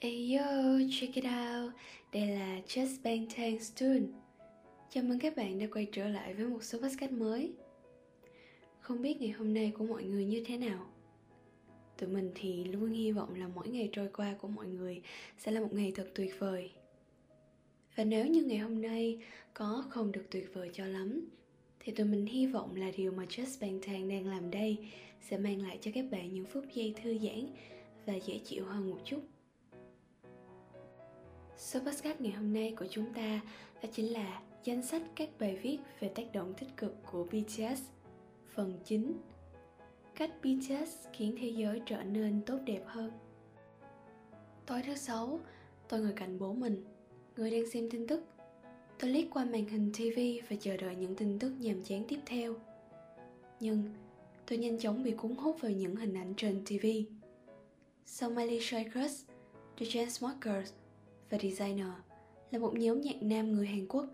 Hey yo, check it out. Đây là Just Bang Tang Stone. Chào mừng các bạn đã quay trở lại với một số podcast mới. Không biết ngày hôm nay của mọi người như thế nào? Tụi mình thì luôn hy vọng là mỗi ngày trôi qua của mọi người sẽ là một ngày thật tuyệt vời. Và nếu như ngày hôm nay có không được tuyệt vời cho lắm Thì tụi mình hy vọng là điều mà Just Bang Tang đang làm đây Sẽ mang lại cho các bạn những phút giây thư giãn và dễ chịu hơn một chút. Số podcast ngày hôm nay của chúng ta đó chính là danh sách các bài viết về tác động tích cực của BTS Phần 9 Cách BTS khiến thế giới trở nên tốt đẹp hơn Tối thứ sáu, tôi ngồi cạnh bố mình, người đang xem tin tức. Tôi liếc qua màn hình TV và chờ đợi những tin tức nhàm chán tiếp theo. Nhưng tôi nhanh chóng bị cuốn hút vào những hình ảnh trên TV. Sau Miley Cyrus, The Chainsmokers và Designer là một nhóm nhạc nam người Hàn Quốc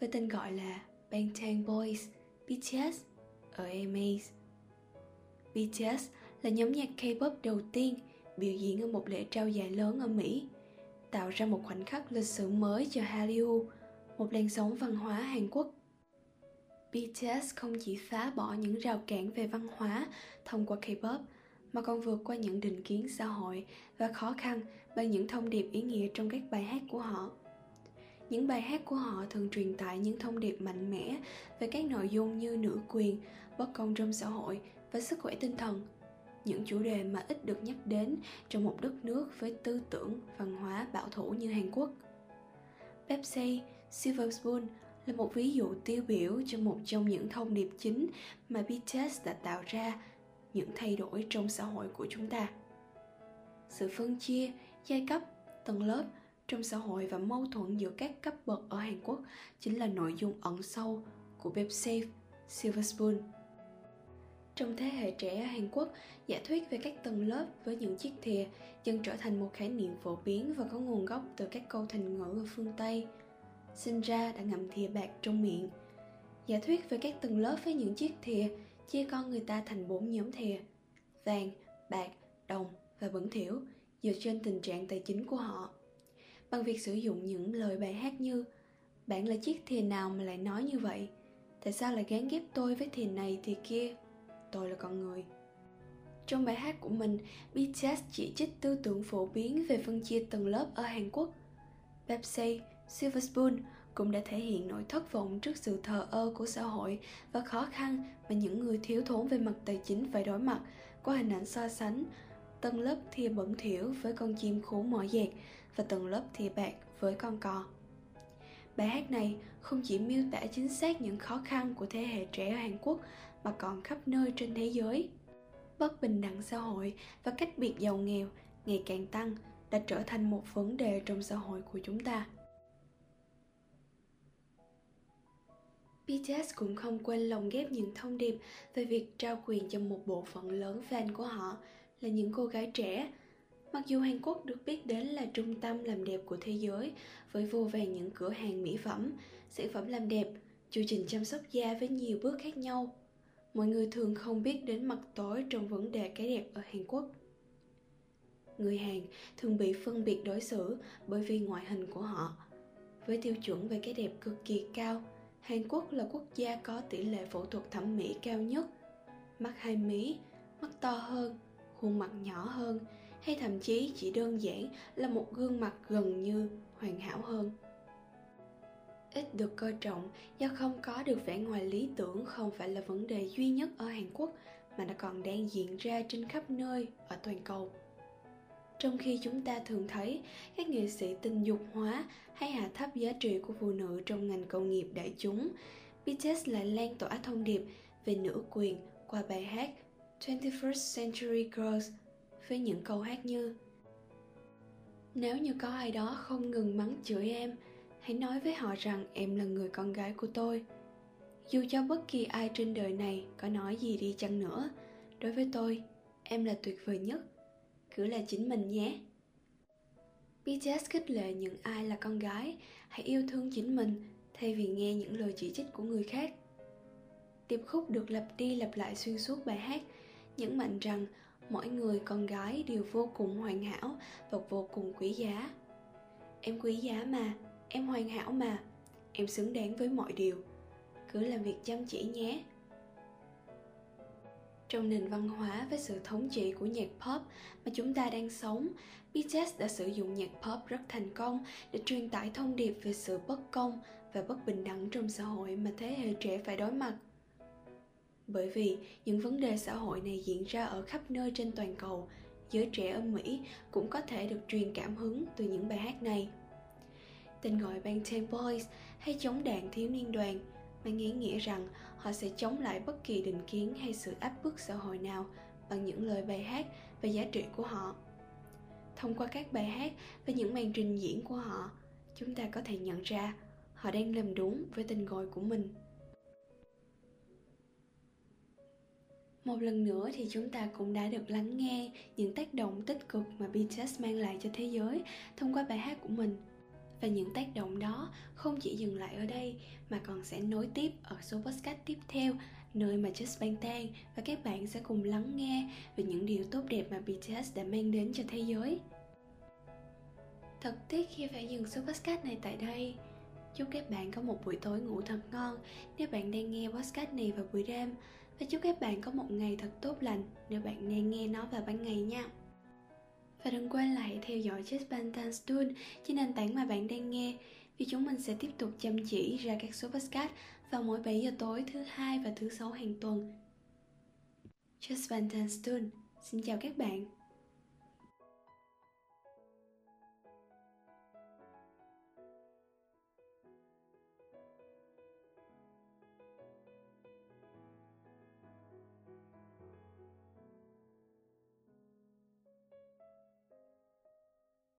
với tên gọi là Bangtan Boys BTS ở AMAs. BTS là nhóm nhạc K-pop đầu tiên biểu diễn ở một lễ trao giải lớn ở Mỹ, tạo ra một khoảnh khắc lịch sử mới cho Hallyu, một làn sóng văn hóa Hàn Quốc. BTS không chỉ phá bỏ những rào cản về văn hóa thông qua K-pop mà còn vượt qua những định kiến xã hội và khó khăn bằng những thông điệp ý nghĩa trong các bài hát của họ. Những bài hát của họ thường truyền tải những thông điệp mạnh mẽ về các nội dung như nữ quyền, bất công trong xã hội và sức khỏe tinh thần. Những chủ đề mà ít được nhắc đến trong một đất nước với tư tưởng, văn hóa, bảo thủ như hàn quốc. Pepsi, silver spoon là một ví dụ tiêu biểu cho một trong những thông điệp chính mà BTS đã tạo ra, những thay đổi trong xã hội của chúng ta. Sự phân chia giai cấp tầng lớp trong xã hội và mâu thuẫn giữa các cấp bậc ở Hàn Quốc chính là nội dung ẩn sâu của Pepsi Silver Spoon. Trong thế hệ trẻ ở Hàn Quốc, giả thuyết về các tầng lớp với những chiếc thìa dần trở thành một khái niệm phổ biến và có nguồn gốc từ các câu thành ngữ ở phương Tây. Sinh ra đã ngậm thìa bạc trong miệng. Giả thuyết về các tầng lớp với những chiếc thìa chia con người ta thành bốn nhóm thìa vàng bạc đồng và bẩn thỉu dựa trên tình trạng tài chính của họ. Bằng việc sử dụng những lời bài hát như bạn là chiếc thìa nào mà lại nói như vậy? Tại sao lại gán ghép tôi với thìa này thì kia? Tôi là con người. Trong bài hát của mình BTS chỉ trích tư tưởng phổ biến về phân chia tầng lớp ở Hàn Quốc. Pepsi, Silver Spoon cũng đã thể hiện nỗi thất vọng trước sự thờ ơ của xã hội và khó khăn mà những người thiếu thốn về mặt tài chính phải đối mặt qua hình ảnh so sánh tầng lớp thìa bẩn thỉu với con chim khốn mỏ dẹt và tầng lớp thìa bạc với con cò. Bài hát này không chỉ miêu tả chính xác những khó khăn của thế hệ trẻ ở Hàn Quốc mà còn khắp nơi trên thế giới. Bất bình đẳng xã hội và cách biệt giàu nghèo ngày càng tăng đã trở thành một vấn đề trong xã hội của chúng ta. BTS cũng không quên lồng ghép những thông điệp về việc trao quyền cho một bộ phận lớn fan của họ là những cô gái trẻ. Mặc dù Hàn Quốc được biết đến là trung tâm làm đẹp của thế giới với vô vàn những cửa hàng mỹ phẩm, sản phẩm làm đẹp, chương trình chăm sóc da với nhiều bước khác nhau, mọi người thường không biết đến mặt tối trong vấn đề cái đẹp ở Hàn Quốc. Người Hàn thường bị phân biệt đối xử bởi vì ngoại hình của họ. Với tiêu chuẩn về cái đẹp cực kỳ cao, Hàn Quốc là quốc gia có tỷ lệ phẫu thuật thẩm mỹ cao nhất. Mắt hai mí, mắt to hơn, khuôn mặt nhỏ hơn, hay thậm chí chỉ đơn giản là một gương mặt gần như hoàn hảo hơn. Ít được coi trọng do không có được vẻ ngoài lý tưởng không phải là vấn đề duy nhất ở hàn quốc, mà nó còn đang diễn ra trên khắp nơi ở toàn cầu. Trong khi chúng ta thường thấy, các nghệ sĩ tình dục hóa hay hạ thấp giá trị của phụ nữ trong ngành công nghiệp đại chúng BTS lại lan tỏa thông điệp về nữ quyền qua bài hát 21st Century Girls với những câu hát như Nếu như có ai đó không ngừng mắng chửi em, hãy nói với họ rằng em là người con gái của tôi. Dù cho bất kỳ ai trên đời này có nói gì đi chăng nữa, đối với tôi, em là tuyệt vời nhất. Cứ là chính mình nhé. BTS khích lệ những ai là con gái hãy yêu thương chính mình thay vì nghe những lời chỉ trích của người khác. Điệp khúc được lặp đi lặp lại xuyên suốt bài hát nhấn mạnh rằng mỗi người con gái đều vô cùng hoàn hảo và vô cùng quý giá. Em quý giá mà, em hoàn hảo mà, em xứng đáng với mọi điều. Cứ làm việc chăm chỉ nhé. Trong nền văn hóa với sự thống trị của nhạc pop mà chúng ta đang sống BTS đã sử dụng nhạc pop rất thành công để truyền tải thông điệp về sự bất công và bất bình đẳng trong xã hội mà thế hệ trẻ phải đối mặt bởi vì những vấn đề xã hội này diễn ra ở khắp nơi trên toàn cầu, giới trẻ ở mỹ cũng có thể được truyền cảm hứng từ những bài hát này. Tên gọi bang Ten Boys hay chống đạn thiếu niên đoàn mang ý nghĩa rằng họ sẽ chống lại bất kỳ định kiến hay sự áp bức xã hội nào bằng những lời bài hát và giá trị của họ. Thông qua các bài hát và những màn trình diễn của họ, chúng ta có thể nhận ra họ đang làm đúng với tên gọi của mình. Một lần nữa thì chúng ta cũng đã được lắng nghe những tác động tích cực mà BTS mang lại cho thế giới thông qua bài hát của mình và những tác động đó không chỉ dừng lại ở đây, mà còn sẽ nối tiếp ở số podcast tiếp theo, nơi mà Just Bang Tan và các bạn sẽ cùng lắng nghe về những điều tốt đẹp mà BTS đã mang đến cho thế giới. Thật tiếc khi phải dừng số podcast này tại đây. Chúc các bạn có một buổi tối ngủ thật ngon nếu bạn đang nghe podcast này vào buổi đêm và chúc các bạn có một ngày thật tốt lành nếu bạn đang nghe nó vào ban ngày nha. Và đừng quên là hãy theo dõi Just Bantan Stone trên nền tảng mà bạn đang nghe vì chúng mình sẽ tiếp tục chăm chỉ ra các số podcast vào mỗi 7 giờ tối thứ hai và thứ sáu hàng tuần. Just Bantan Stone, xin chào các bạn.